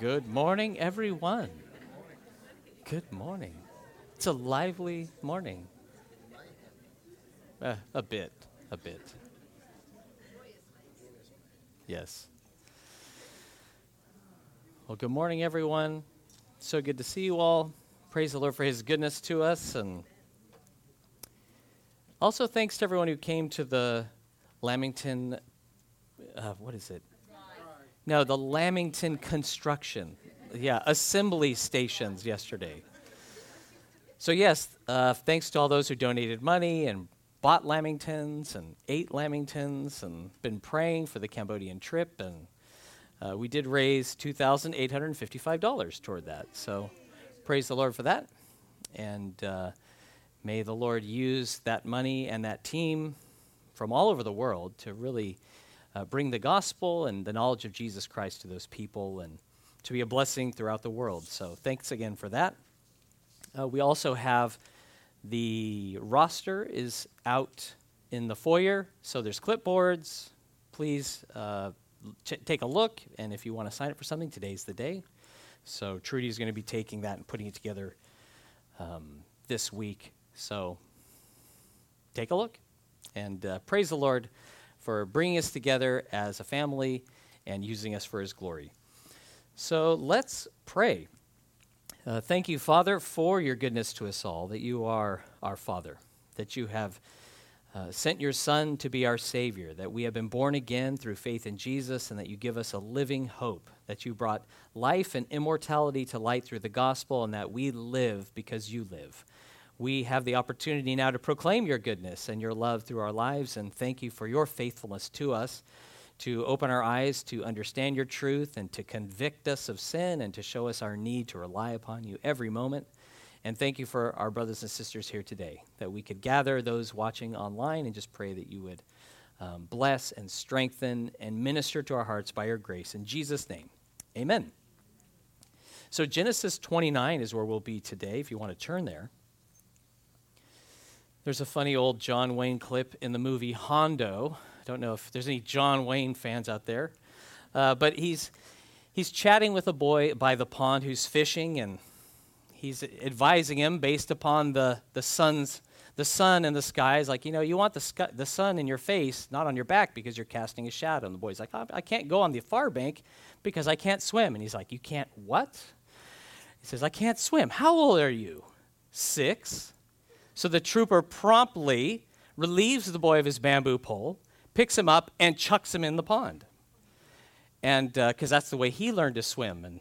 Good morning, everyone. Good morning. It's a lively morning. Uh, a bit, a bit. Yes. Well, good morning, everyone. So good to see you all. Praise the Lord for his goodness to us. And also, thanks to everyone who came to the Lamington, uh, what is it? No, the Lamington construction. Yeah, assembly stations yesterday. So, yes, uh, thanks to all those who donated money and bought Lamingtons and ate Lamingtons and been praying for the Cambodian trip. And uh, we did raise $2,855 toward that. So, praise the Lord for that. And uh, may the Lord use that money and that team from all over the world to really uh, bring the gospel and the knowledge of Jesus Christ to those people and to be a blessing throughout the world. So thanks again for that. Uh, we also have the roster is out in the foyer, so there's clipboards. Please uh, ch- take a look, and if you want to sign up for something, today's the day. So Trudy is going to be taking that and putting it together um, this week. So take a look and uh, praise the Lord for bringing us together as a family and using us for his glory. So let's pray. Uh, thank you, Father, for your goodness to us all, that you are our Father, that you have uh, sent your Son to be our Savior, that we have been born again through faith in Jesus, and that you give us a living hope, that you brought life and immortality to light through the gospel, and that we live because you live we have the opportunity now to proclaim your goodness and your love through our lives. And thank you for your faithfulness to us, to open our eyes to understand your truth and to convict us of sin and to show us our need to rely upon you every moment. And thank you for our brothers and sisters here today, that we could gather those watching online and just pray that you would um, bless and strengthen and minister to our hearts by your grace. In Jesus' name, amen. So, Genesis 29 is where we'll be today, if you want to turn there. There's a funny old John Wayne clip in the movie Hondo. I don't know if there's any John Wayne fans out there, uh, but he's he's chatting with a boy by the pond who's fishing, and he's advising him based upon the the sun's the sun and the skies. Like you know, you want the the sun in your face, not on your back, because you're casting a shadow. And the boy's like, I can't go on the far bank because I can't swim. And he's like, You can't what? He says, I can't swim. How old are you? Six. So the trooper promptly relieves the boy of his bamboo pole, picks him up, and chucks him in the pond. And because uh, that's the way he learned to swim. And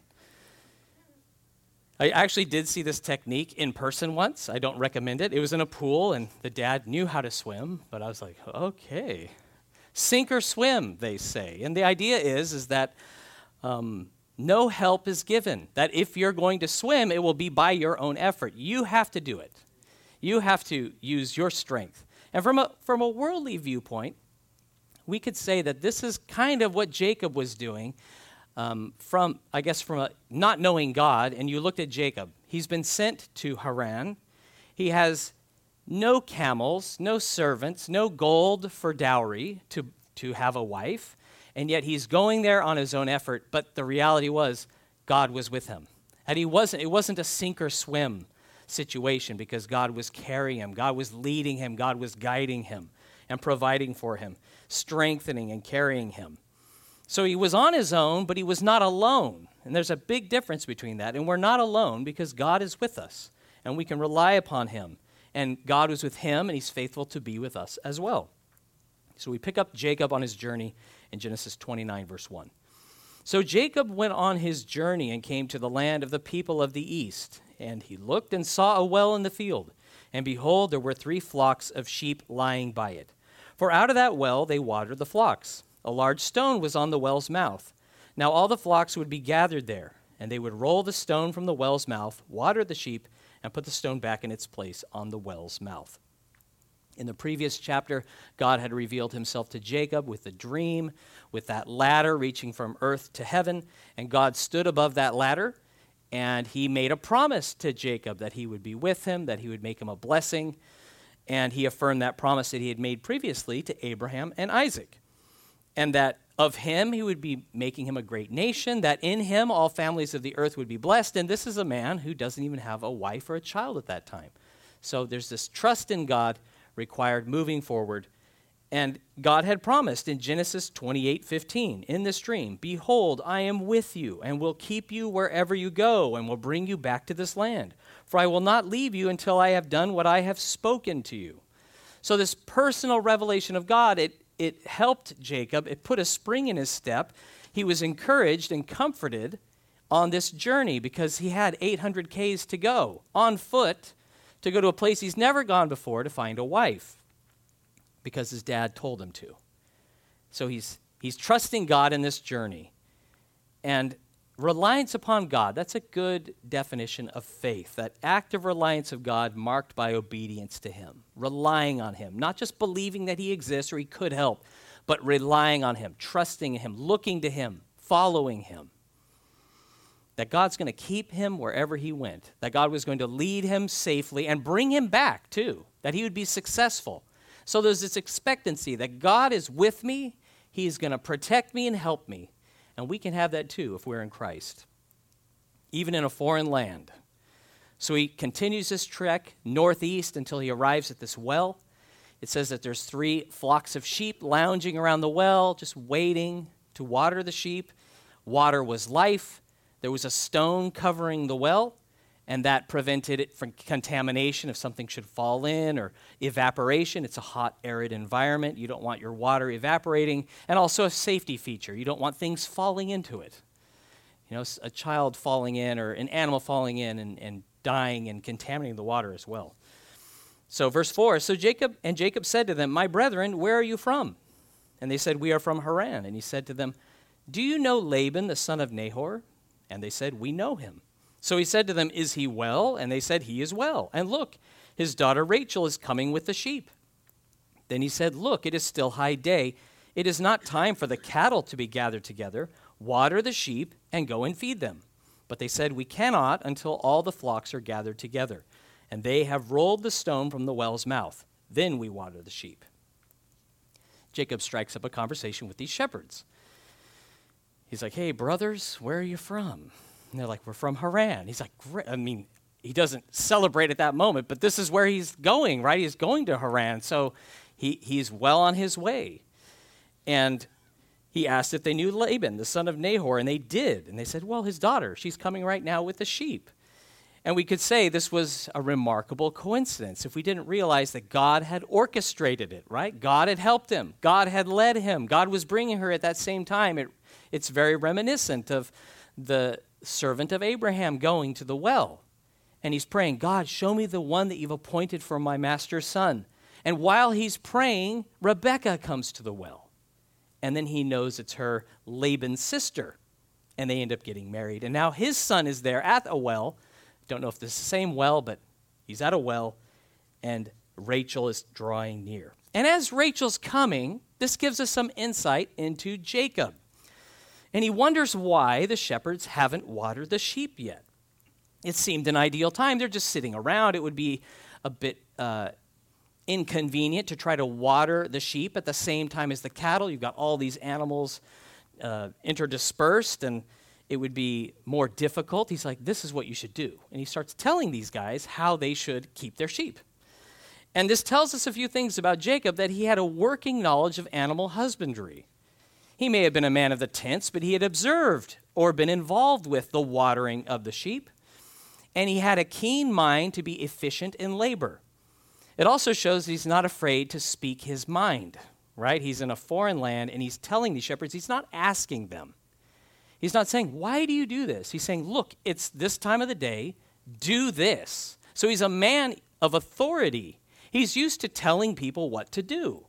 I actually did see this technique in person once. I don't recommend it. It was in a pool, and the dad knew how to swim, but I was like, okay. Sink or swim, they say. And the idea is, is that um, no help is given. That if you're going to swim, it will be by your own effort. You have to do it. You have to use your strength. And from a, from a worldly viewpoint, we could say that this is kind of what Jacob was doing um, from, I guess, from a, not knowing God. And you looked at Jacob. He's been sent to Haran. He has no camels, no servants, no gold for dowry to, to have a wife. And yet he's going there on his own effort. But the reality was, God was with him. And he wasn't, it wasn't a sink or swim situation because God was carrying him, God was leading him, God was guiding him and providing for him, strengthening and carrying him. So he was on his own, but he was not alone. And there's a big difference between that. And we're not alone because God is with us and we can rely upon him. And God was with him and he's faithful to be with us as well. So we pick up Jacob on his journey in Genesis 29, verse 1. So Jacob went on his journey and came to the land of the people of the east. And he looked and saw a well in the field. And behold, there were three flocks of sheep lying by it. For out of that well they watered the flocks. A large stone was on the well's mouth. Now all the flocks would be gathered there, and they would roll the stone from the well's mouth, water the sheep, and put the stone back in its place on the well's mouth. In the previous chapter, God had revealed himself to Jacob with a dream, with that ladder reaching from earth to heaven, and God stood above that ladder and he made a promise to Jacob that he would be with him, that he would make him a blessing. And he affirmed that promise that he had made previously to Abraham and Isaac. And that of him he would be making him a great nation, that in him all families of the earth would be blessed. And this is a man who doesn't even have a wife or a child at that time. So there's this trust in God required moving forward. And God had promised in Genesis 28 15, in this dream, Behold, I am with you, and will keep you wherever you go, and will bring you back to this land. For I will not leave you until I have done what I have spoken to you. So, this personal revelation of God, it, it helped Jacob. It put a spring in his step. He was encouraged and comforted on this journey because he had 800 Ks to go on foot to go to a place he's never gone before to find a wife because his dad told him to. So he's, he's trusting God in this journey. And reliance upon God, that's a good definition of faith. That active reliance of God marked by obedience to Him, relying on Him, not just believing that He exists or He could help, but relying on Him, trusting Him, looking to Him, following Him. That God's going to keep him wherever he went, that God was going to lead him safely and bring him back too, that he would be successful. So there's this expectancy that God is with me, He's going to protect me and help me. And we can have that too if we're in Christ, even in a foreign land. So he continues his trek northeast until he arrives at this well. It says that there's three flocks of sheep lounging around the well, just waiting to water the sheep. Water was life. There was a stone covering the well and that prevented it from contamination if something should fall in or evaporation. It's a hot, arid environment. You don't want your water evaporating, and also a safety feature. You don't want things falling into it. You know, a child falling in or an animal falling in and, and dying and contaminating the water as well. So, verse 4 So Jacob and Jacob said to them, My brethren, where are you from? And they said, We are from Haran. And he said to them, Do you know Laban, the son of Nahor? And they said, We know him. So he said to them, Is he well? And they said, He is well. And look, his daughter Rachel is coming with the sheep. Then he said, Look, it is still high day. It is not time for the cattle to be gathered together. Water the sheep and go and feed them. But they said, We cannot until all the flocks are gathered together. And they have rolled the stone from the well's mouth. Then we water the sheep. Jacob strikes up a conversation with these shepherds. He's like, Hey, brothers, where are you from? And they're like, We're from Haran. He's like, Great. I mean, he doesn't celebrate at that moment, but this is where he's going, right? He's going to Haran. So he, he's well on his way. And he asked if they knew Laban, the son of Nahor, and they did. And they said, Well, his daughter, she's coming right now with the sheep. And we could say this was a remarkable coincidence if we didn't realize that God had orchestrated it, right? God had helped him, God had led him, God was bringing her at that same time. It, it's very reminiscent of the servant of Abraham going to the well. And he's praying, God, show me the one that you've appointed for my master's son. And while he's praying, Rebecca comes to the well. And then he knows it's her Laban's sister. And they end up getting married. And now his son is there at a well. Don't know if this is the same well, but he's at a well. And Rachel is drawing near. And as Rachel's coming, this gives us some insight into Jacob. And he wonders why the shepherds haven't watered the sheep yet. It seemed an ideal time. They're just sitting around. It would be a bit uh, inconvenient to try to water the sheep at the same time as the cattle. You've got all these animals uh, interdispersed, and it would be more difficult. He's like, This is what you should do. And he starts telling these guys how they should keep their sheep. And this tells us a few things about Jacob that he had a working knowledge of animal husbandry. He may have been a man of the tents, but he had observed or been involved with the watering of the sheep, and he had a keen mind to be efficient in labor. It also shows he's not afraid to speak his mind, right? He's in a foreign land and he's telling these shepherds, he's not asking them. He's not saying, Why do you do this? He's saying, Look, it's this time of the day, do this. So he's a man of authority. He's used to telling people what to do.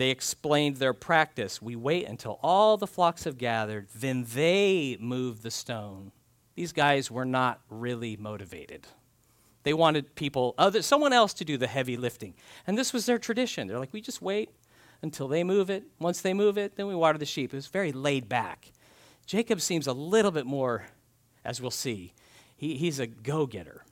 They explained their practice. We wait until all the flocks have gathered, then they move the stone. These guys were not really motivated. They wanted people, other, someone else to do the heavy lifting. And this was their tradition. They're like, we just wait until they move it. Once they move it, then we water the sheep. It was very laid back. Jacob seems a little bit more, as we'll see, he, he's a go getter.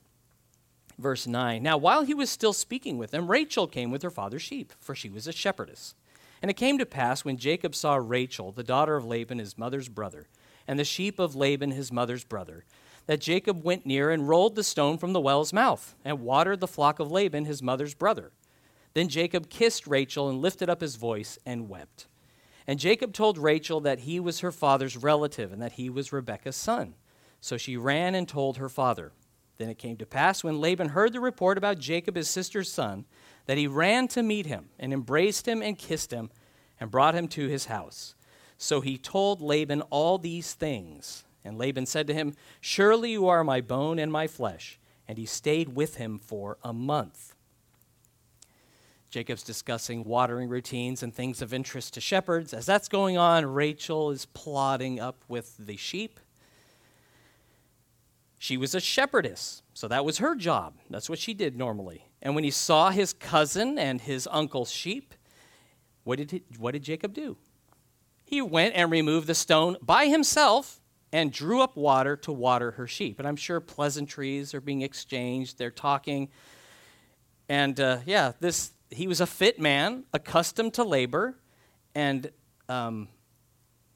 verse 9. Now, while he was still speaking with them, Rachel came with her father's sheep, for she was a shepherdess. And it came to pass when Jacob saw Rachel, the daughter of Laban, his mother's brother, and the sheep of Laban, his mother's brother, that Jacob went near and rolled the stone from the well's mouth, and watered the flock of Laban, his mother's brother. Then Jacob kissed Rachel and lifted up his voice and wept. And Jacob told Rachel that he was her father's relative and that he was Rebekah's son. So she ran and told her father. Then it came to pass when Laban heard the report about Jacob, his sister's son, that he ran to meet him and embraced him and kissed him and brought him to his house. So he told Laban all these things. And Laban said to him, Surely you are my bone and my flesh. And he stayed with him for a month. Jacob's discussing watering routines and things of interest to shepherds. As that's going on, Rachel is plodding up with the sheep she was a shepherdess, so that was her job. That's what she did normally. And when he saw his cousin and his uncle's sheep, what did, he, what did Jacob do? He went and removed the stone by himself and drew up water to water her sheep. And I'm sure pleasantries are being exchanged. They're talking. And uh, yeah, this he was a fit man, accustomed to labor, and um,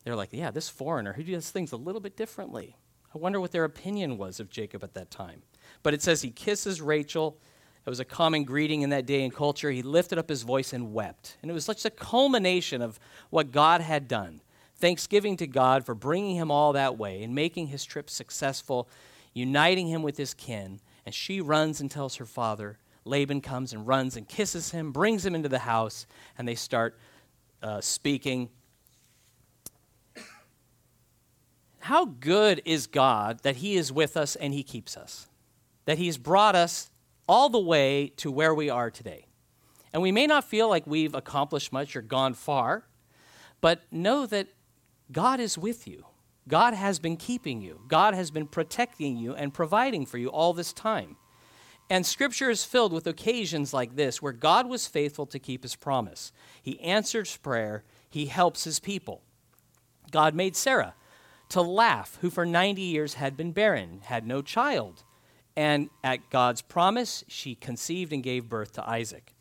they're like, yeah, this foreigner who does things a little bit differently. I wonder what their opinion was of Jacob at that time. But it says he kisses Rachel. It was a common greeting in that day and culture. He lifted up his voice and wept. And it was such a culmination of what God had done. Thanksgiving to God for bringing him all that way and making his trip successful, uniting him with his kin. And she runs and tells her father. Laban comes and runs and kisses him, brings him into the house, and they start uh, speaking how good is God that He is with us and He keeps us? That He's brought us all the way to where we are today. And we may not feel like we've accomplished much or gone far, but know that God is with you. God has been keeping you. God has been protecting you and providing for you all this time. And scripture is filled with occasions like this where God was faithful to keep his promise. He answers prayer, he helps his people. God made Sarah to laugh, who for 90 years had been barren, had no child. And at God's promise, she conceived and gave birth to Isaac.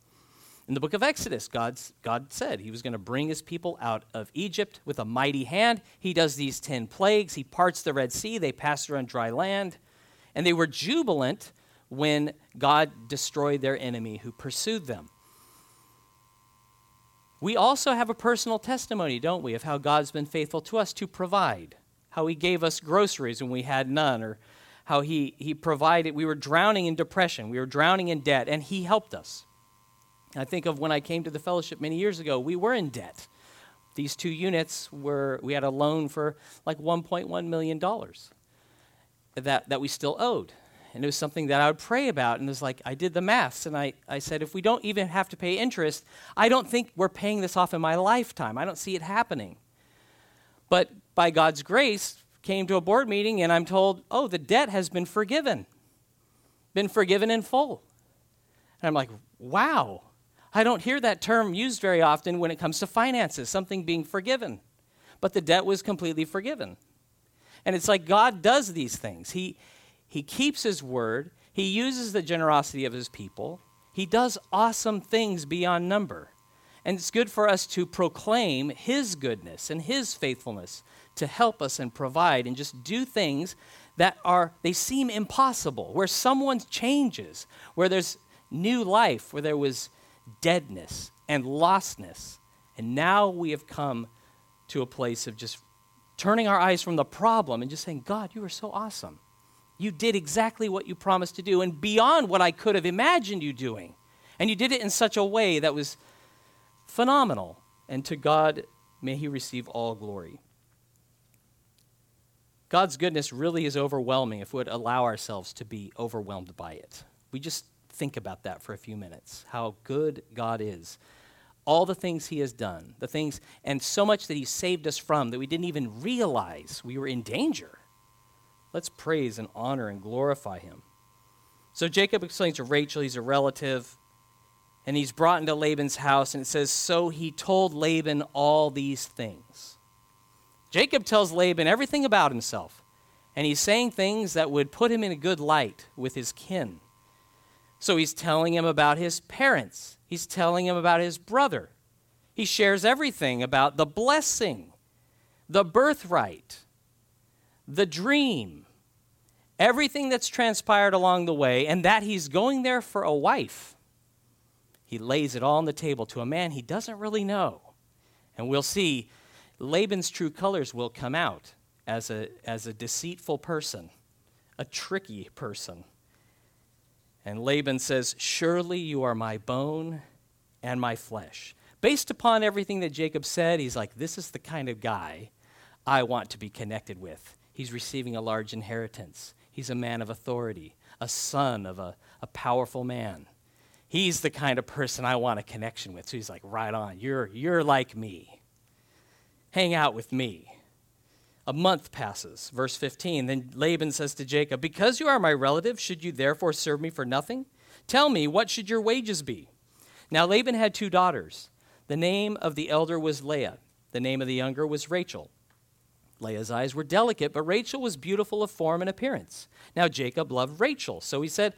In the book of Exodus, God's, God said he was going to bring his people out of Egypt with a mighty hand. He does these 10 plagues. He parts the Red Sea. They pass through on dry land. And they were jubilant when God destroyed their enemy who pursued them. We also have a personal testimony, don't we, of how God's been faithful to us to provide how he gave us groceries when we had none, or how he, he provided. We were drowning in depression, we were drowning in debt, and he helped us. I think of when I came to the fellowship many years ago, we were in debt. These two units were, we had a loan for like $1.1 million that, that we still owed. And it was something that I would pray about. And it was like, I did the maths. And I, I said, if we don't even have to pay interest, I don't think we're paying this off in my lifetime. I don't see it happening. But by God's grace, came to a board meeting and I'm told, oh, the debt has been forgiven, been forgiven in full. And I'm like, wow. I don't hear that term used very often when it comes to finances, something being forgiven. But the debt was completely forgiven. And it's like God does these things. He, he keeps his word, he uses the generosity of his people, he does awesome things beyond number. And it's good for us to proclaim his goodness and his faithfulness to help us and provide and just do things that are, they seem impossible, where someone changes, where there's new life, where there was deadness and lostness. And now we have come to a place of just turning our eyes from the problem and just saying, God, you are so awesome. You did exactly what you promised to do and beyond what I could have imagined you doing. And you did it in such a way that was phenomenal. And to God, may He receive all glory. God's goodness really is overwhelming if we would allow ourselves to be overwhelmed by it. We just think about that for a few minutes how good God is. All the things He has done, the things, and so much that He saved us from that we didn't even realize we were in danger. Let's praise and honor and glorify Him. So Jacob explains to Rachel, he's a relative, and he's brought into Laban's house, and it says, So he told Laban all these things. Jacob tells Laban everything about himself, and he's saying things that would put him in a good light with his kin. So he's telling him about his parents, he's telling him about his brother. He shares everything about the blessing, the birthright, the dream, everything that's transpired along the way, and that he's going there for a wife. He lays it all on the table to a man he doesn't really know. And we'll see Laban's true colors will come out as a, as a deceitful person, a tricky person. And Laban says, Surely you are my bone and my flesh. Based upon everything that Jacob said, he's like, This is the kind of guy I want to be connected with. He's receiving a large inheritance. He's a man of authority, a son of a, a powerful man. He's the kind of person I want a connection with. So he's like, Right on, you're, you're like me. Hang out with me. A month passes. Verse 15. Then Laban says to Jacob, Because you are my relative, should you therefore serve me for nothing? Tell me, what should your wages be? Now Laban had two daughters. The name of the elder was Leah, the name of the younger was Rachel. Leah's eyes were delicate, but Rachel was beautiful of form and appearance. Now Jacob loved Rachel, so he said,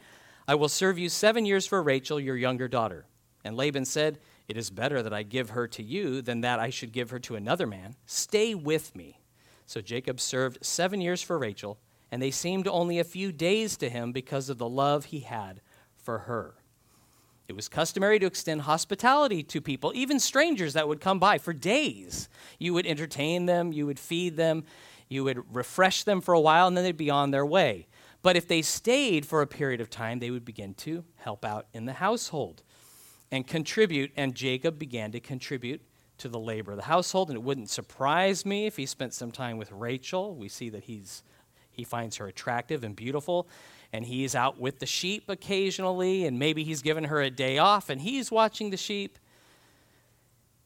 I will serve you seven years for Rachel, your younger daughter. And Laban said, It is better that I give her to you than that I should give her to another man. Stay with me. So Jacob served seven years for Rachel, and they seemed only a few days to him because of the love he had for her. It was customary to extend hospitality to people, even strangers that would come by for days. You would entertain them, you would feed them, you would refresh them for a while, and then they'd be on their way. But if they stayed for a period of time, they would begin to help out in the household and contribute. And Jacob began to contribute to the labor of the household. And it wouldn't surprise me if he spent some time with Rachel. We see that he's, he finds her attractive and beautiful. And he's out with the sheep occasionally. And maybe he's given her a day off and he's watching the sheep.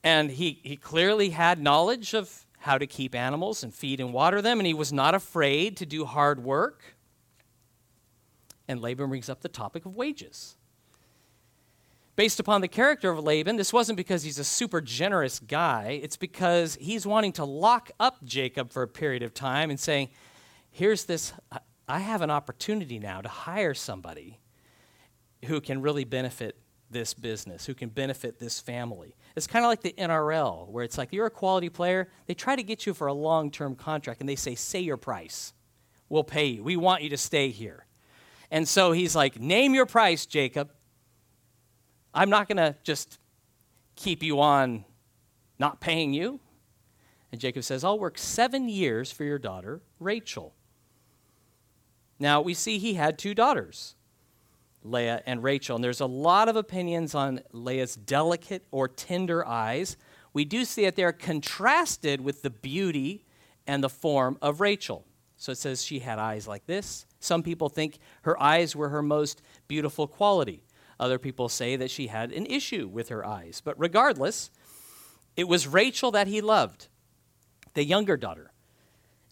And he, he clearly had knowledge of how to keep animals and feed and water them. And he was not afraid to do hard work. And Laban brings up the topic of wages based upon the character of Laban, this wasn't because he's a super generous guy. It's because he's wanting to lock up Jacob for a period of time and saying, Here's this, I have an opportunity now to hire somebody who can really benefit this business, who can benefit this family. It's kind of like the NRL, where it's like you're a quality player, they try to get you for a long term contract, and they say, Say your price. We'll pay you. We want you to stay here. And so he's like, Name your price, Jacob. I'm not going to just keep you on not paying you. And Jacob says, I'll work seven years for your daughter, Rachel. Now, we see he had two daughters, Leah and Rachel, and there's a lot of opinions on Leah's delicate or tender eyes. We do see that they're contrasted with the beauty and the form of Rachel. So it says she had eyes like this. Some people think her eyes were her most beautiful quality. Other people say that she had an issue with her eyes. But regardless, it was Rachel that he loved, the younger daughter.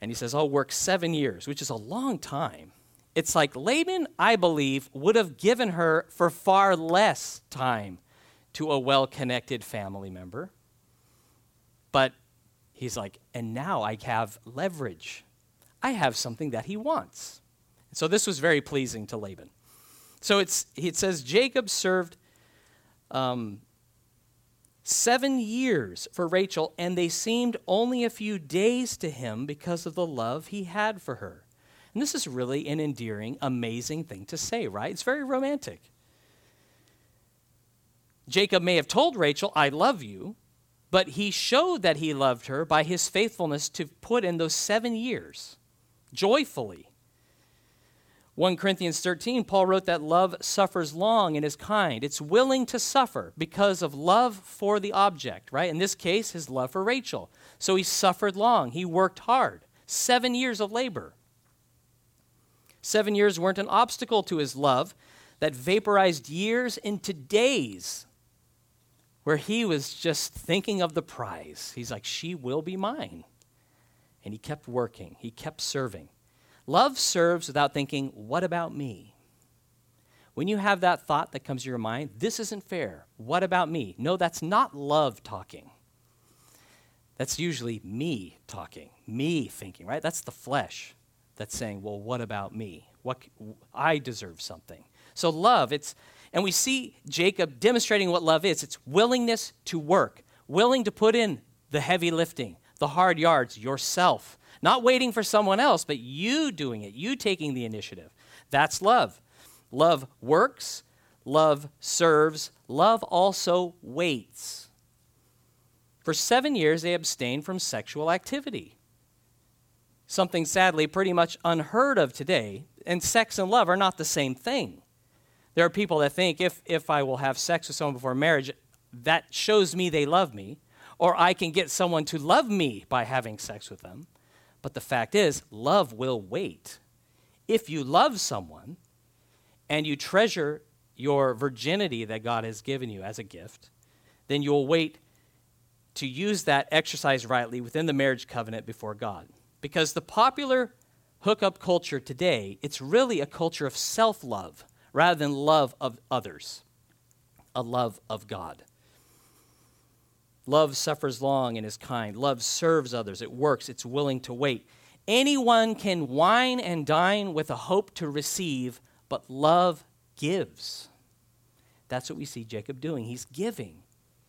And he says, I'll work seven years, which is a long time. It's like Laban, I believe, would have given her for far less time to a well connected family member. But he's like, and now I have leverage. I have something that he wants. So this was very pleasing to Laban. So it's, it says Jacob served um, seven years for Rachel, and they seemed only a few days to him because of the love he had for her. And this is really an endearing, amazing thing to say, right? It's very romantic. Jacob may have told Rachel, I love you, but he showed that he loved her by his faithfulness to put in those seven years joyfully 1 Corinthians 13, Paul wrote that love suffers long and is kind. It's willing to suffer because of love for the object, right? In this case, his love for Rachel. So he suffered long. He worked hard. Seven years of labor. Seven years weren't an obstacle to his love that vaporized years into days where he was just thinking of the prize. He's like, she will be mine. And he kept working, he kept serving. Love serves without thinking, what about me? When you have that thought that comes to your mind, this isn't fair. What about me? No, that's not love talking. That's usually me talking, me thinking, right? That's the flesh that's saying, well, what about me? What, I deserve something. So love, it's, And we see Jacob demonstrating what love is it's willingness to work, willing to put in the heavy lifting, the hard yards yourself, not waiting for someone else, but you doing it, you taking the initiative. That's love. Love works, love serves, love also waits. For seven years, they abstained from sexual activity. Something sadly pretty much unheard of today. And sex and love are not the same thing. There are people that think if, if I will have sex with someone before marriage, that shows me they love me, or I can get someone to love me by having sex with them. But the fact is, love will wait. If you love someone and you treasure your virginity that God has given you as a gift, then you'll wait to use that exercise rightly within the marriage covenant before God. Because the popular hookup culture today, it's really a culture of self love rather than love of others, a love of God. Love suffers long and is kind. Love serves others. It works. It's willing to wait. Anyone can wine and dine with a hope to receive, but love gives. That's what we see Jacob doing. He's giving,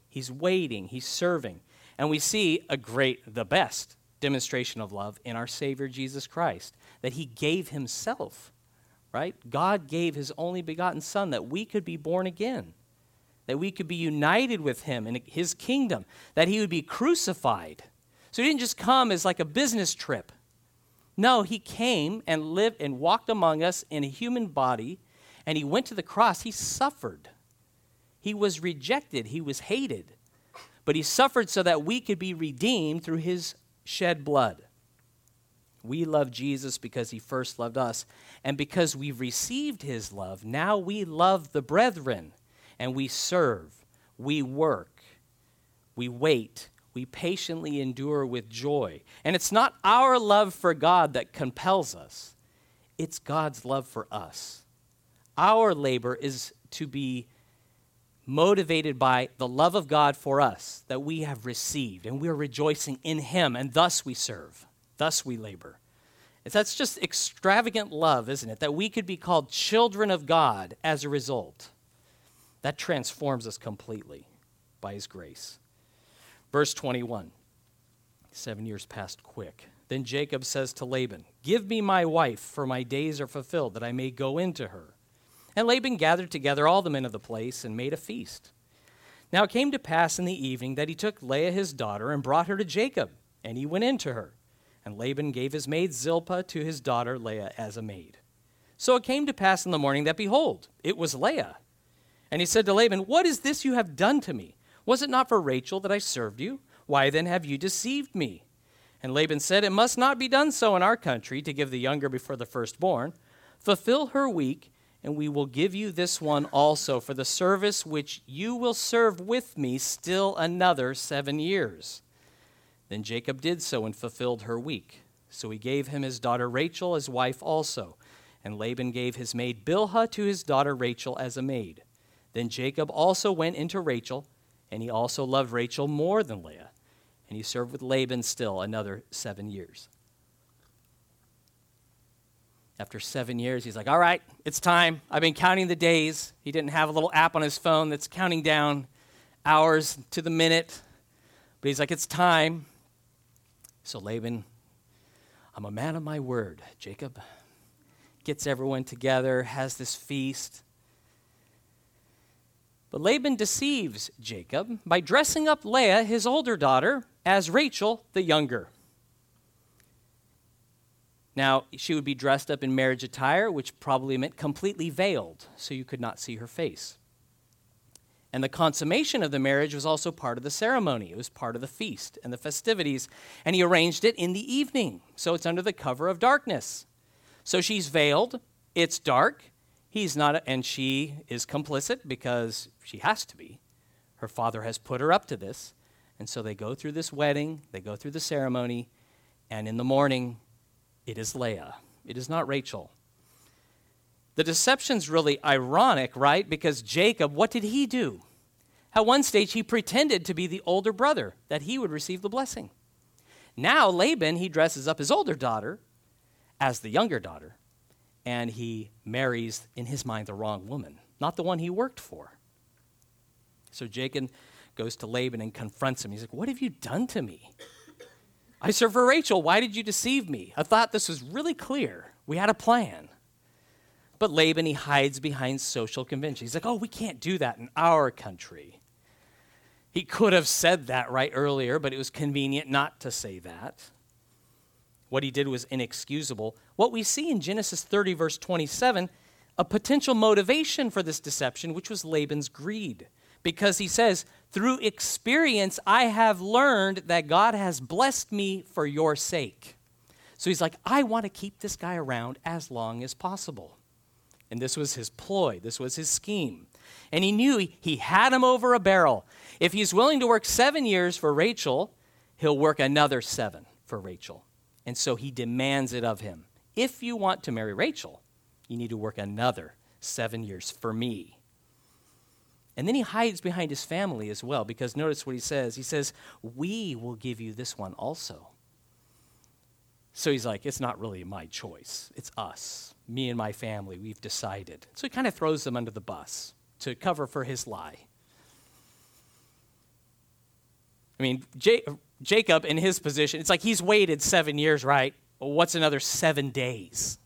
he's waiting, he's serving. And we see a great, the best demonstration of love in our Savior Jesus Christ, that he gave himself, right? God gave his only begotten Son that we could be born again, that we could be united with him in his kingdom, that he would be crucified. So he didn't just come as like a business trip. No, he came and lived and walked among us in a human body, and he went to the cross. He suffered. He was rejected. He was hated. But he suffered so that we could be redeemed through his shed blood. We love Jesus because he first loved us. And because we've received his love, now we love the brethren and we serve, we work, we wait, we patiently endure with joy. And it's not our love for God that compels us, it's God's love for us. Our labor is to be motivated by the love of God for us that we have received, and we're rejoicing in Him, and thus we serve, thus we labor. That's just extravagant love, isn't it? That we could be called children of God as a result. That transforms us completely by His grace. Verse 21 Seven years passed quick. Then Jacob says to Laban, Give me my wife, for my days are fulfilled, that I may go into her. And Laban gathered together all the men of the place and made a feast. Now it came to pass in the evening that he took Leah his daughter and brought her to Jacob, and he went in to her. And Laban gave his maid Zilpah to his daughter Leah as a maid. So it came to pass in the morning that, behold, it was Leah. And he said to Laban, What is this you have done to me? Was it not for Rachel that I served you? Why then have you deceived me? And Laban said, It must not be done so in our country to give the younger before the firstborn. Fulfill her week and we will give you this one also for the service which you will serve with me still another seven years. Then Jacob did so and fulfilled her week. So he gave him his daughter Rachel as wife also. And Laban gave his maid Bilhah to his daughter Rachel as a maid. Then Jacob also went into Rachel, and he also loved Rachel more than Leah. And he served with Laban still another seven years. After seven years, he's like, All right, it's time. I've been counting the days. He didn't have a little app on his phone that's counting down hours to the minute. But he's like, It's time. So Laban, I'm a man of my word, Jacob. Gets everyone together, has this feast. But Laban deceives Jacob by dressing up Leah, his older daughter, as Rachel, the younger. Now, she would be dressed up in marriage attire, which probably meant completely veiled, so you could not see her face. And the consummation of the marriage was also part of the ceremony. It was part of the feast and the festivities. And he arranged it in the evening, so it's under the cover of darkness. So she's veiled, it's dark. He's not, a, and she is complicit because she has to be. Her father has put her up to this. And so they go through this wedding, they go through the ceremony, and in the morning, it is Leah. It is not Rachel. The deception's really ironic, right? Because Jacob, what did he do? At one stage, he pretended to be the older brother, that he would receive the blessing. Now, Laban, he dresses up his older daughter as the younger daughter, and he marries, in his mind, the wrong woman. not the one he worked for. So Jacob goes to Laban and confronts him. He's like, What have you done to me? I serve for Rachel. Why did you deceive me? I thought this was really clear. We had a plan. But Laban, he hides behind social convention. He's like, Oh, we can't do that in our country. He could have said that right earlier, but it was convenient not to say that. What he did was inexcusable. What we see in Genesis 30, verse 27, a potential motivation for this deception, which was Laban's greed. Because he says, Through experience, I have learned that God has blessed me for your sake. So he's like, I want to keep this guy around as long as possible. And this was his ploy, this was his scheme. And he knew he had him over a barrel. If he's willing to work seven years for Rachel, he'll work another seven for Rachel. And so he demands it of him. If you want to marry Rachel, you need to work another seven years for me. And then he hides behind his family as well, because notice what he says. He says, We will give you this one also. So he's like, It's not really my choice. It's us, me and my family. We've decided. So he kind of throws them under the bus to cover for his lie. I mean, J- Jacob, in his position, it's like he's waited seven years, right? What's another seven days?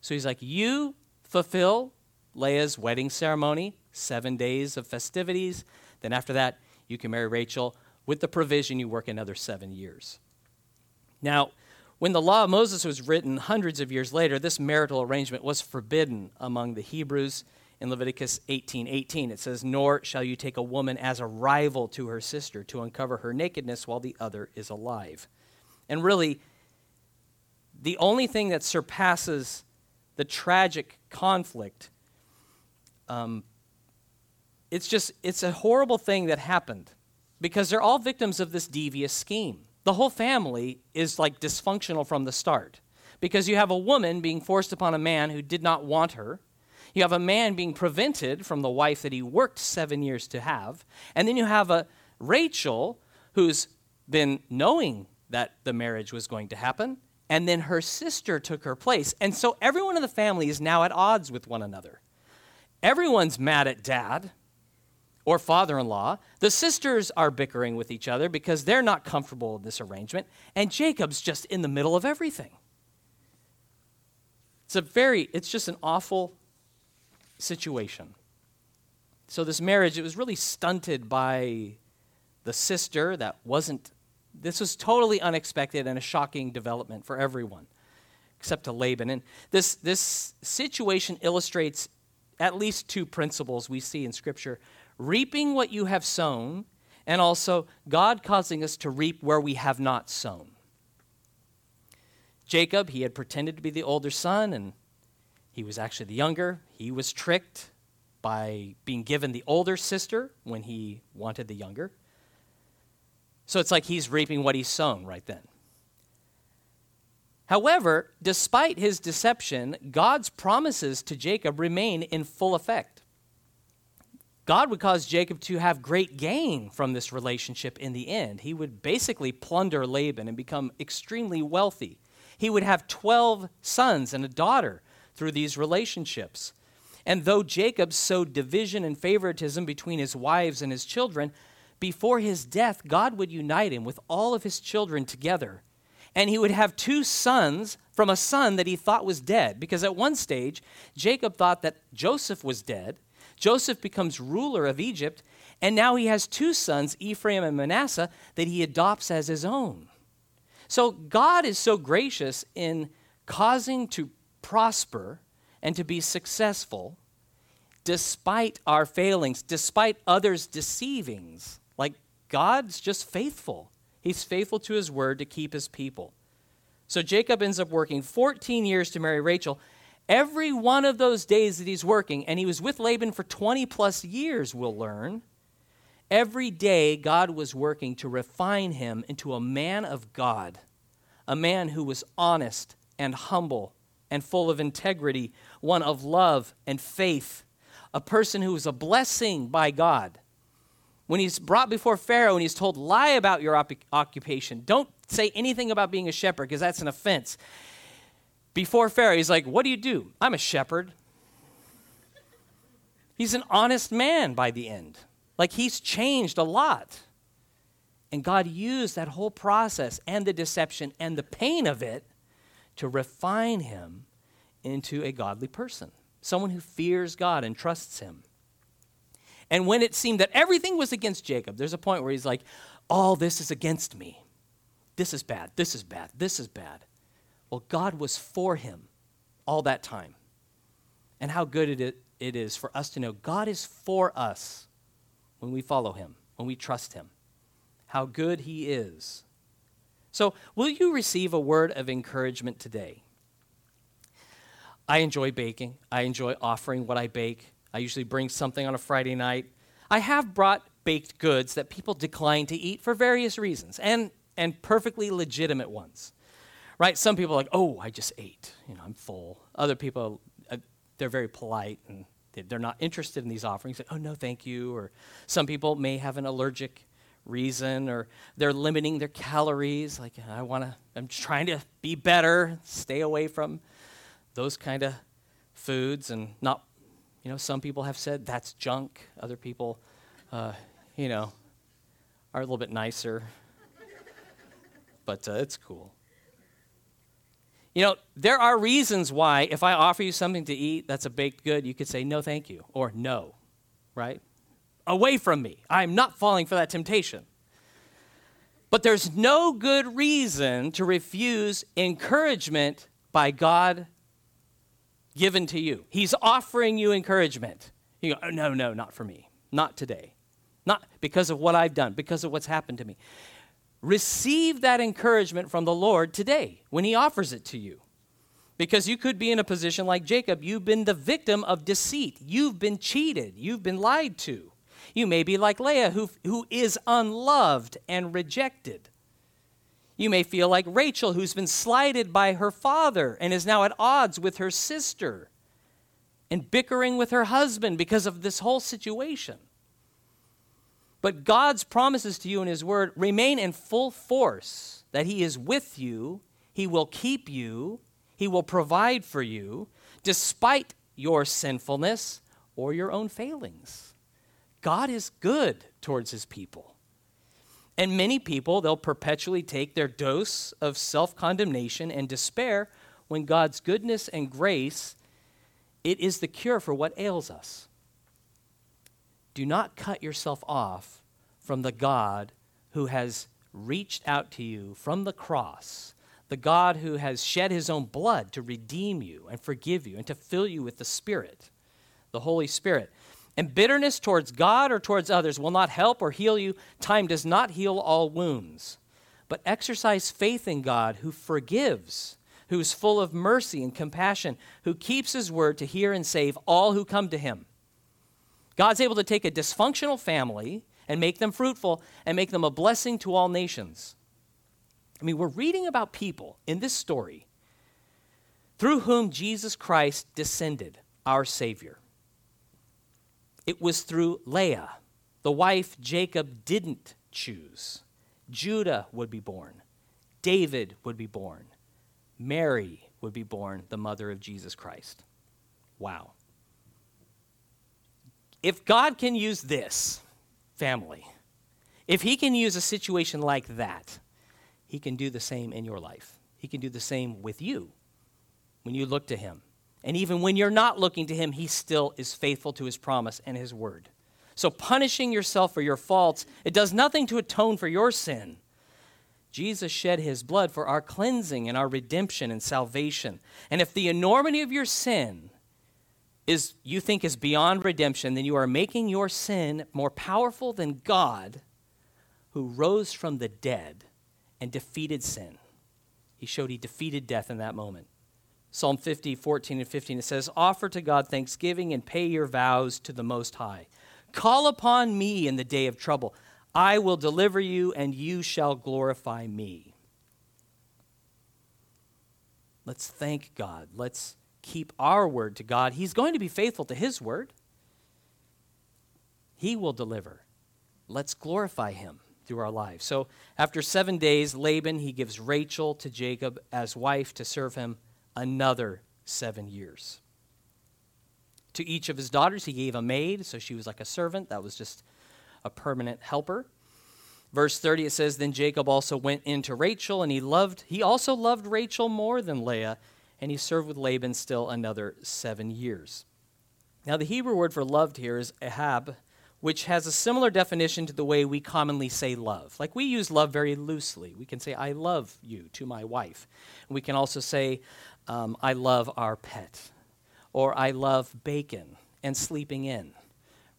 So he's like, You fulfill Leah's wedding ceremony, seven days of festivities. Then after that, you can marry Rachel with the provision you work another seven years. Now, when the law of Moses was written hundreds of years later, this marital arrangement was forbidden among the Hebrews in Leviticus 18 18. It says, Nor shall you take a woman as a rival to her sister to uncover her nakedness while the other is alive. And really, the only thing that surpasses the tragic conflict, um, it's just, it's a horrible thing that happened because they're all victims of this devious scheme. The whole family is like dysfunctional from the start because you have a woman being forced upon a man who did not want her you have a man being prevented from the wife that he worked seven years to have. And then you have a Rachel who's been knowing that the marriage was going to happen. And then her sister took her place. And so everyone in the family is now at odds with one another. Everyone's mad at dad or father in law. The sisters are bickering with each other because they're not comfortable with this arrangement. And Jacob's just in the middle of everything. It's a very, it's just an awful situation. So this marriage, it was really stunted by the sister that wasn't, this was totally unexpected and a shocking development for everyone, except to Laban. And this, this situation illustrates at least two principles we see in Scripture reaping what you have sown, and also God causing us to reap where we have not sown. Jacob, he had pretended to be the older son, and he was actually the younger. He was tricked by being given the older sister when he wanted the younger. So it's like he's reaping what he's sown right then. However, despite his deception, God's promises to Jacob remain in full effect. God would cause Jacob to have great gain from this relationship in the end. He would basically plunder Laban and become extremely wealthy. He would have 12 sons and a daughter through these relationships. And though Jacob sowed division and favoritism between his wives and his children, before his death, God would unite him with all of his children together. And he would have two sons from a son that he thought was dead. Because at one stage, Jacob thought that Joseph was dead. Joseph becomes ruler of Egypt. And now he has two sons, Ephraim and Manasseh, that he adopts as his own. So God is so gracious in causing to prosper and to be successful despite our failings, despite others' deceivings. Like God's just faithful. He's faithful to his word to keep his people. So Jacob ends up working 14 years to marry Rachel. Every one of those days that he's working, and he was with Laban for 20 plus years, we'll learn. Every day, God was working to refine him into a man of God, a man who was honest and humble and full of integrity, one of love and faith, a person who is a blessing by God. When he's brought before Pharaoh and he's told, lie about your op- occupation, don't say anything about being a shepherd because that's an offense. Before Pharaoh, he's like, What do you do? I'm a shepherd. He's an honest man by the end. Like he's changed a lot. And God used that whole process and the deception and the pain of it to refine him into a godly person, someone who fears God and trusts him. And when it seemed that everything was against Jacob, there's a point where he's like, All this is against me. This is bad. This is bad. This is bad. Well, God was for him all that time. And how good it is for us to know God is for us when we follow him, when we trust him. How good he is. So, will you receive a word of encouragement today? I enjoy baking. I enjoy offering what I bake. I usually bring something on a Friday night. I have brought baked goods that people decline to eat for various reasons and, and perfectly legitimate ones. Right? Some people are like, oh, I just ate. You know, I'm full. Other people, uh, they're very polite and they're not interested in these offerings. Oh, no, thank you. Or some people may have an allergic reason or they're limiting their calories. Like, I want to, I'm trying to be better, stay away from those kind of foods and not you know, some people have said that's junk. Other people, uh, you know, are a little bit nicer. but uh, it's cool. You know, there are reasons why if I offer you something to eat that's a baked good, you could say no, thank you, or no, right? Away from me. I'm not falling for that temptation. But there's no good reason to refuse encouragement by God given to you. He's offering you encouragement. You go, oh, no, no, not for me. Not today. Not because of what I've done, because of what's happened to me. Receive that encouragement from the Lord today when He offers it to you. Because you could be in a position like Jacob. You've been the victim of deceit. You've been cheated. You've been lied to. You may be like Leah, who, who is unloved and rejected. You may feel like Rachel, who's been slighted by her father and is now at odds with her sister and bickering with her husband because of this whole situation. But God's promises to you in His Word remain in full force that He is with you, He will keep you, He will provide for you, despite your sinfulness or your own failings. God is good towards His people. And many people, they'll perpetually take their dose of self condemnation and despair when God's goodness and grace, it is the cure for what ails us. Do not cut yourself off from the God who has reached out to you from the cross, the God who has shed his own blood to redeem you and forgive you and to fill you with the Spirit, the Holy Spirit. And bitterness towards God or towards others will not help or heal you. Time does not heal all wounds. But exercise faith in God who forgives, who is full of mercy and compassion, who keeps his word to hear and save all who come to him. God's able to take a dysfunctional family and make them fruitful and make them a blessing to all nations. I mean, we're reading about people in this story through whom Jesus Christ descended, our Savior. It was through Leah, the wife Jacob didn't choose. Judah would be born, David would be born, Mary would be born, the mother of Jesus Christ. Wow. If God can use this family, if He can use a situation like that, He can do the same in your life. He can do the same with you when you look to Him. And even when you're not looking to him, he still is faithful to his promise and his word. So punishing yourself for your faults, it does nothing to atone for your sin. Jesus shed his blood for our cleansing and our redemption and salvation. And if the enormity of your sin is you think is beyond redemption, then you are making your sin more powerful than God who rose from the dead and defeated sin. He showed he defeated death in that moment. Psalm 50, 14 and 15, it says, Offer to God thanksgiving and pay your vows to the Most High. Call upon me in the day of trouble. I will deliver you, and you shall glorify me. Let's thank God. Let's keep our word to God. He's going to be faithful to His word, He will deliver. Let's glorify Him through our lives. So after seven days, Laban, he gives Rachel to Jacob as wife to serve him another seven years. To each of his daughters, he gave a maid, so she was like a servant. That was just a permanent helper. Verse 30 it says then Jacob also went into Rachel and he loved he also loved Rachel more than Leah and he served with Laban still another 7 years. Now the Hebrew word for loved here is ahab which has a similar definition to the way we commonly say love. Like we use love very loosely. We can say I love you to my wife. We can also say um, I love our pet or I love bacon and sleeping in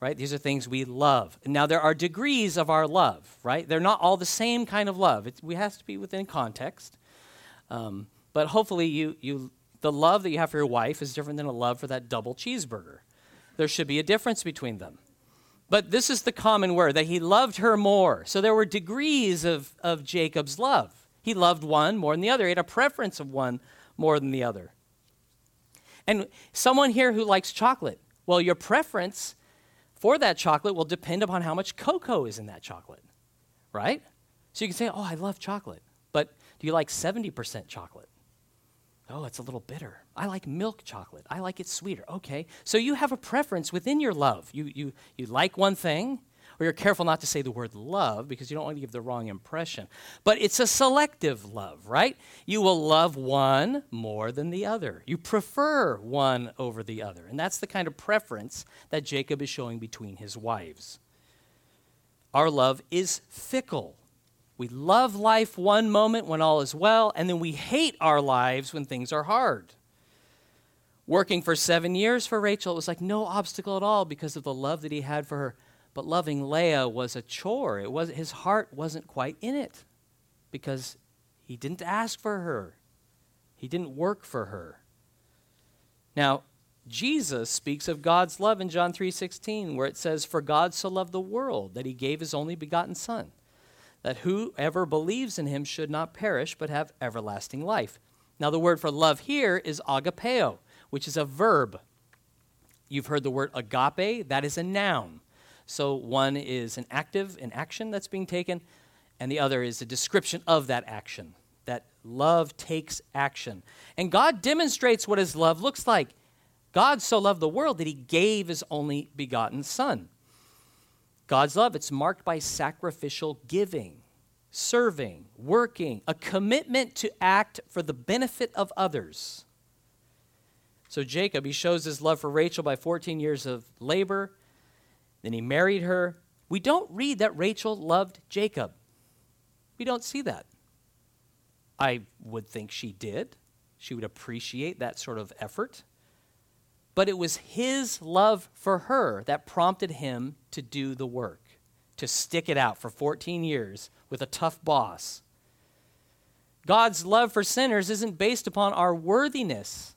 right? These are things we love. Now, there are degrees of our love, right? They're not all the same kind of love. It's, we have to be within context. Um, but hopefully, you, you, the love that you have for your wife is different than a love for that double cheeseburger. There should be a difference between them. But this is the common word that he loved her more. So there were degrees of, of Jacob's love. He loved one more than the other, he had a preference of one more than the other. And someone here who likes chocolate, well, your preference for that chocolate will depend upon how much cocoa is in that chocolate, right? So you can say, oh, I love chocolate, but do you like 70% chocolate? Oh, it's a little bitter. I like milk chocolate. I like it sweeter. Okay. So you have a preference within your love. You, you, you like one thing, or you're careful not to say the word love because you don't want to give the wrong impression. But it's a selective love, right? You will love one more than the other. You prefer one over the other. And that's the kind of preference that Jacob is showing between his wives. Our love is fickle. We love life one moment when all is well, and then we hate our lives when things are hard. Working for seven years for Rachel, it was like no obstacle at all because of the love that he had for her. But loving Leah was a chore. It was his heart wasn't quite in it because he didn't ask for her. He didn't work for her. Now, Jesus speaks of God's love in John 3:16 where it says for God so loved the world that he gave his only begotten son that whoever believes in him should not perish but have everlasting life. Now the word for love here is agapeo, which is a verb. You've heard the word agape, that is a noun. So one is an active, an action that's being taken, and the other is a description of that action. That love takes action. And God demonstrates what his love looks like. God so loved the world that he gave his only begotten Son. God's love, it's marked by sacrificial giving, serving, working, a commitment to act for the benefit of others. So Jacob, he shows his love for Rachel by 14 years of labor then he married her. We don't read that Rachel loved Jacob. We don't see that. I would think she did. She would appreciate that sort of effort. But it was his love for her that prompted him to do the work, to stick it out for 14 years with a tough boss. God's love for sinners isn't based upon our worthiness.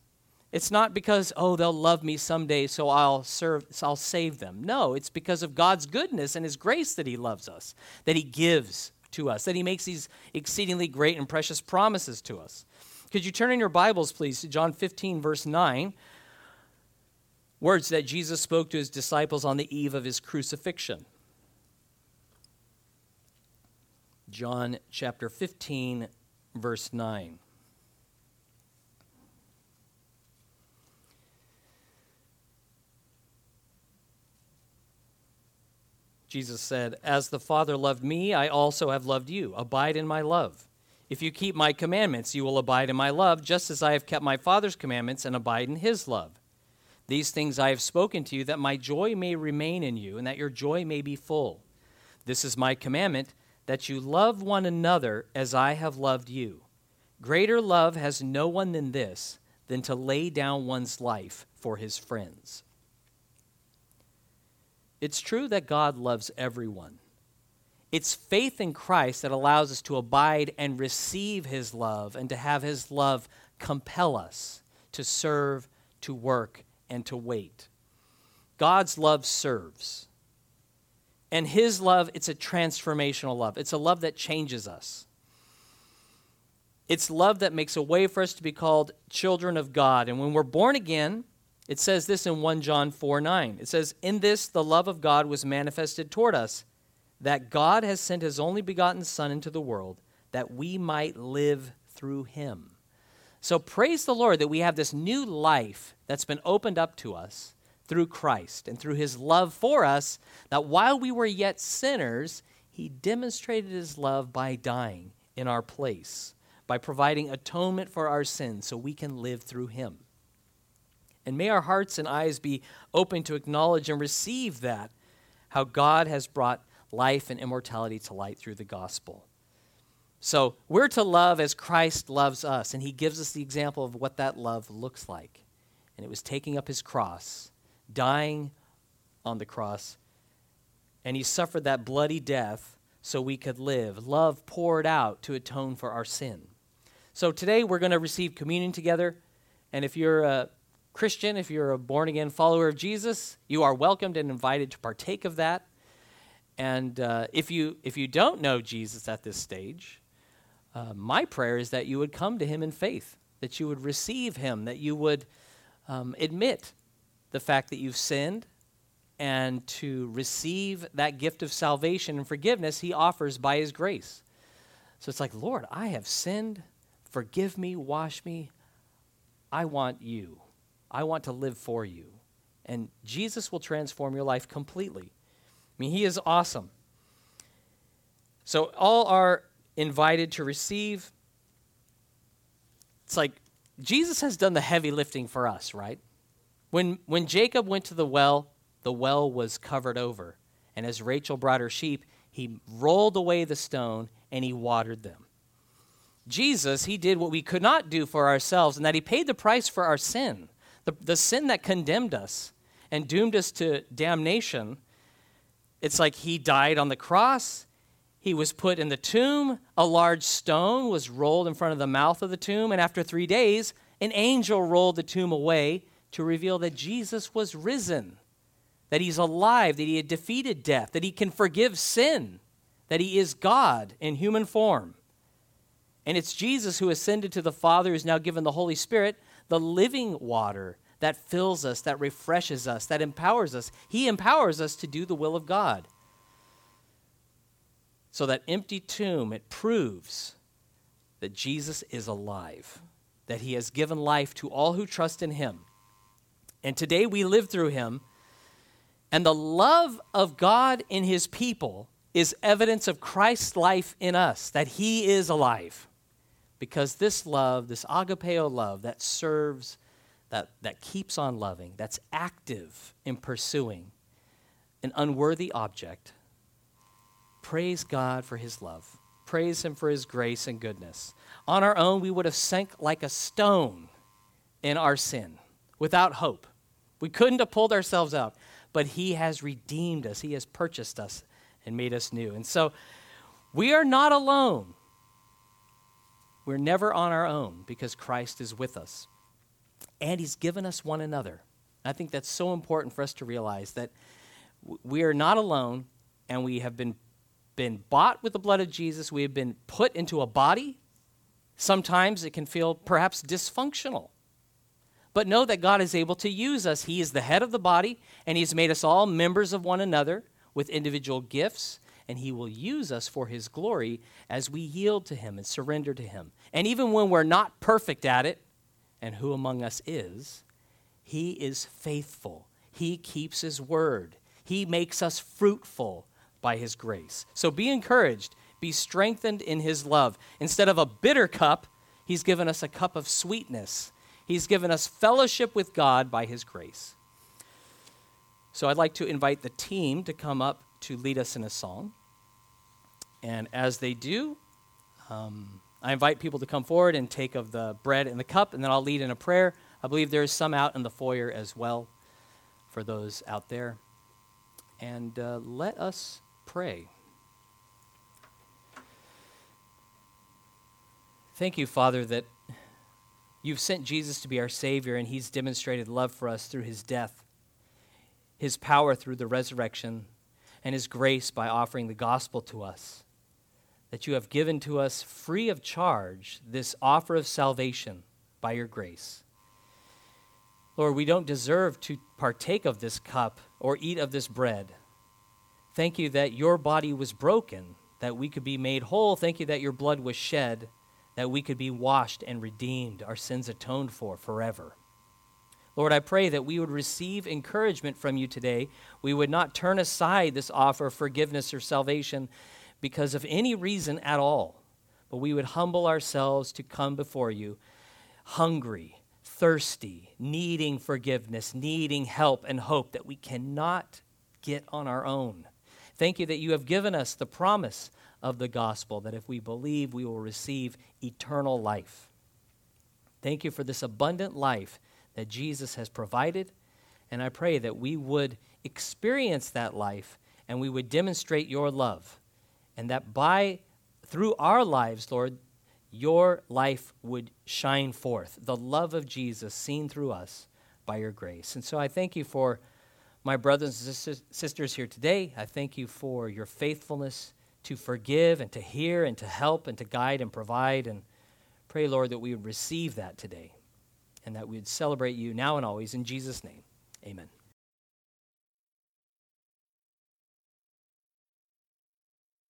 It's not because, oh, they'll love me someday, so I'll serve, so I'll save them. No, it's because of God's goodness and His grace that He loves us, that He gives to us, that He makes these exceedingly great and precious promises to us. Could you turn in your Bibles, please, to John 15, verse 9? Words that Jesus spoke to His disciples on the eve of His crucifixion. John chapter 15, verse 9. Jesus said, As the Father loved me, I also have loved you. Abide in my love. If you keep my commandments, you will abide in my love, just as I have kept my Father's commandments and abide in his love. These things I have spoken to you, that my joy may remain in you, and that your joy may be full. This is my commandment, that you love one another as I have loved you. Greater love has no one than this, than to lay down one's life for his friends. It's true that God loves everyone. It's faith in Christ that allows us to abide and receive his love and to have his love compel us to serve, to work, and to wait. God's love serves. And his love, it's a transformational love. It's a love that changes us. It's love that makes a way for us to be called children of God. And when we're born again, it says this in 1 John 4 9. It says, In this the love of God was manifested toward us, that God has sent his only begotten Son into the world, that we might live through him. So praise the Lord that we have this new life that's been opened up to us through Christ and through his love for us, that while we were yet sinners, he demonstrated his love by dying in our place, by providing atonement for our sins so we can live through him. And may our hearts and eyes be open to acknowledge and receive that, how God has brought life and immortality to light through the gospel. So we're to love as Christ loves us, and he gives us the example of what that love looks like. And it was taking up his cross, dying on the cross, and he suffered that bloody death so we could live. Love poured out to atone for our sin. So today we're going to receive communion together. And if you're a Christian, if you're a born again follower of Jesus, you are welcomed and invited to partake of that. And uh, if, you, if you don't know Jesus at this stage, uh, my prayer is that you would come to him in faith, that you would receive him, that you would um, admit the fact that you've sinned, and to receive that gift of salvation and forgiveness he offers by his grace. So it's like, Lord, I have sinned. Forgive me, wash me. I want you. I want to live for you. And Jesus will transform your life completely. I mean, he is awesome. So all are invited to receive. It's like Jesus has done the heavy lifting for us, right? When, when Jacob went to the well, the well was covered over. And as Rachel brought her sheep, he rolled away the stone and he watered them. Jesus, he did what we could not do for ourselves, and that he paid the price for our sin, the, the sin that condemned us and doomed us to damnation. It's like he died on the cross, he was put in the tomb, a large stone was rolled in front of the mouth of the tomb, and after three days, an angel rolled the tomb away to reveal that Jesus was risen that he's alive, that he had defeated death, that he can forgive sin, that he is God in human form. And it's Jesus who ascended to the Father, who's now given the Holy Spirit, the living water that fills us, that refreshes us, that empowers us. He empowers us to do the will of God. So that empty tomb, it proves that Jesus is alive, that he has given life to all who trust in him. And today we live through him and the love of God in his people is evidence of Christ's life in us, that he is alive. Because this love, this agapeo love that serves, that, that keeps on loving, that's active in pursuing an unworthy object, praise God for his love. Praise him for his grace and goodness. On our own, we would have sank like a stone in our sin without hope. We couldn't have pulled ourselves out but He has redeemed us, He has purchased us and made us new. And so we are not alone. We're never on our own because Christ is with us. And He's given us one another. I think that's so important for us to realize that we are not alone and we have been, been bought with the blood of Jesus. We have been put into a body. Sometimes it can feel perhaps dysfunctional. But know that God is able to use us. He is the head of the body, and He's made us all members of one another with individual gifts, and He will use us for His glory as we yield to Him and surrender to Him. And even when we're not perfect at it, and who among us is, He is faithful. He keeps His word, He makes us fruitful by His grace. So be encouraged, be strengthened in His love. Instead of a bitter cup, He's given us a cup of sweetness He's given us fellowship with God by His grace. So I'd like to invite the team to come up to lead us in a song. And as they do, um, I invite people to come forward and take of the bread and the cup, and then I'll lead in a prayer. I believe there's some out in the foyer as well for those out there. And uh, let us pray. Thank you, Father, that You've sent Jesus to be our Savior, and He's demonstrated love for us through His death, His power through the resurrection, and His grace by offering the gospel to us. That you have given to us free of charge this offer of salvation by your grace. Lord, we don't deserve to partake of this cup or eat of this bread. Thank you that your body was broken, that we could be made whole. Thank you that your blood was shed that we could be washed and redeemed, our sins atoned for forever. Lord, I pray that we would receive encouragement from you today. We would not turn aside this offer of forgiveness or salvation because of any reason at all, but we would humble ourselves to come before you hungry, thirsty, needing forgiveness, needing help and hope that we cannot get on our own. Thank you that you have given us the promise of the gospel that if we believe, we will receive eternal life. Thank you for this abundant life that Jesus has provided. And I pray that we would experience that life and we would demonstrate your love. And that by through our lives, Lord, your life would shine forth, the love of Jesus seen through us by your grace. And so I thank you for my brothers and sisters here today. I thank you for your faithfulness to forgive and to hear and to help and to guide and provide. And pray, Lord, that we would receive that today and that we would celebrate you now and always. In Jesus' name, amen.